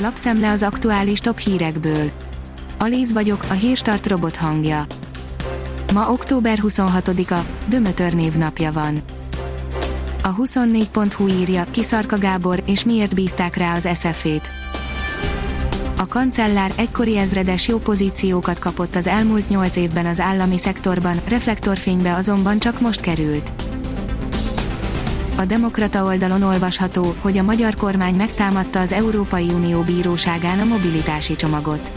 Lapszemle az aktuális top hírekből. Alíz vagyok, a hírstart robot hangja. Ma október 26-a, Dömötör névnapja van. A 24.hu írja, Kiszarka Gábor, és miért bízták rá az SF-ét. A kancellár egykori ezredes jó pozíciókat kapott az elmúlt 8 évben az állami szektorban, reflektorfénybe azonban csak most került. A Demokrata oldalon olvasható, hogy a magyar kormány megtámadta az Európai Unió bíróságán a mobilitási csomagot.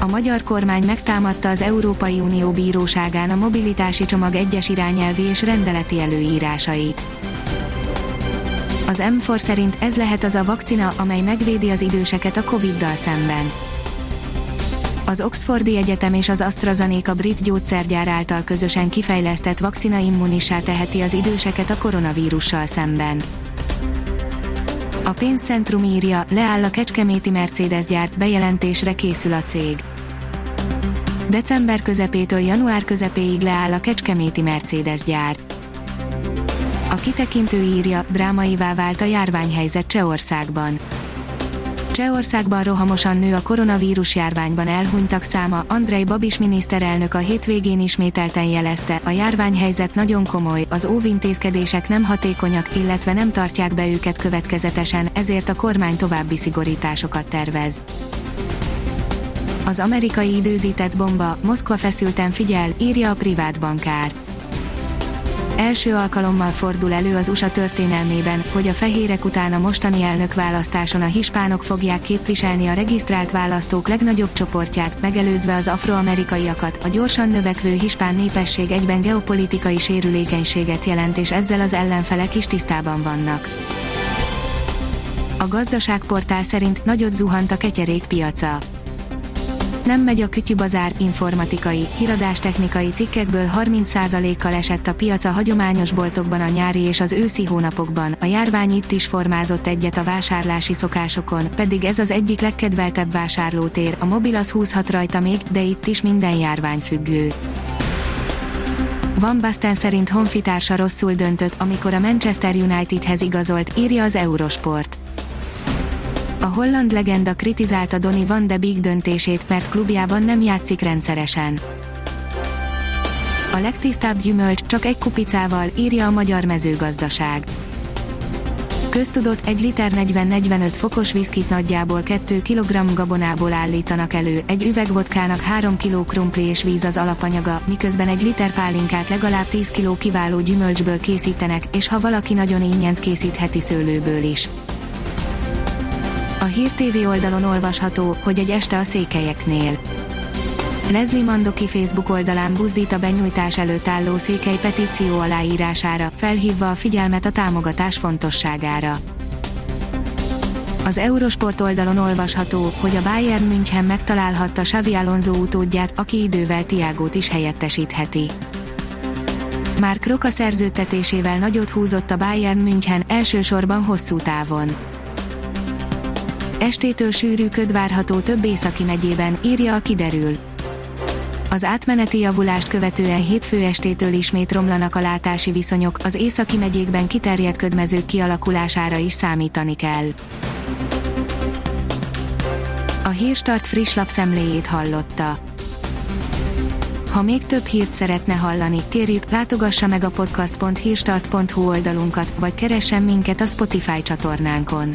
A magyar kormány megtámadta az Európai Unió bíróságán a mobilitási csomag egyes irányelvi és rendeleti előírásait. Az M4 szerint ez lehet az a vakcina, amely megvédi az időseket a Covid-dal szemben. Az Oxfordi Egyetem és az AstraZeneca brit gyógyszergyár által közösen kifejlesztett vakcina immunissá teheti az időseket a koronavírussal szemben. A pénzcentrum írja, leáll a kecskeméti Mercedes gyár, bejelentésre készül a cég. December közepétől január közepéig leáll a kecskeméti Mercedes gyár. A kitekintő írja, drámaivá vált a járványhelyzet Csehországban. Csehországban rohamosan nő a koronavírus járványban elhunytak száma, Andrei Babis miniszterelnök a hétvégén ismételten jelezte, a járványhelyzet nagyon komoly, az óvintézkedések nem hatékonyak, illetve nem tartják be őket következetesen, ezért a kormány további szigorításokat tervez. Az amerikai időzített bomba, Moszkva feszülten figyel, írja a privát bankár Első alkalommal fordul elő az USA történelmében, hogy a fehérek után a mostani elnökválasztáson a hispánok fogják képviselni a regisztrált választók legnagyobb csoportját, megelőzve az afroamerikaiakat. A gyorsan növekvő hispán népesség egyben geopolitikai sérülékenységet jelent és ezzel az ellenfelek is tisztában vannak. A gazdaságportál szerint nagyot zuhant a ketyerék piaca nem megy a kütyübazár, informatikai, híradástechnikai cikkekből 30%-kal esett a piac a hagyományos boltokban a nyári és az őszi hónapokban, a járvány itt is formázott egyet a vásárlási szokásokon, pedig ez az egyik legkedveltebb vásárlótér, a mobil az húzhat rajta még, de itt is minden járvány függő. Van Basten szerint honfitársa rosszul döntött, amikor a Manchester Unitedhez igazolt, írja az Eurosport. A holland legenda kritizálta Donny van de Beek döntését, mert klubjában nem játszik rendszeresen. A legtisztább gyümölcs csak egy kupicával, írja a magyar mezőgazdaság. Köztudott egy liter 40-45 fokos viszkit nagyjából 2 kg gabonából állítanak elő, egy üveg vodkának 3 kg krumpli és víz az alapanyaga, miközben egy liter pálinkát legalább 10 kg kiváló gyümölcsből készítenek, és ha valaki nagyon ingyenc készítheti szőlőből is. A Hír TV oldalon olvasható, hogy egy este a székelyeknél. Leslie Mandoki Facebook oldalán buzdít a benyújtás előtt álló székely petíció aláírására, felhívva a figyelmet a támogatás fontosságára. Az Eurosport oldalon olvasható, hogy a Bayern München megtalálhatta Xavi Alonso utódját, aki idővel Tiágót is helyettesítheti. Már Kroka szerződtetésével nagyot húzott a Bayern München, elsősorban hosszú távon. Estétől sűrű köd várható több északi megyében, írja a kiderül. Az átmeneti javulást követően hétfő estétől ismét romlanak a látási viszonyok, az északi megyékben kiterjedt ködmezők kialakulására is számítani kell. A Hírstart friss lapszemléjét hallotta. Ha még több hírt szeretne hallani, kérjük, látogassa meg a podcast.hírstart.hu oldalunkat, vagy keressen minket a Spotify csatornánkon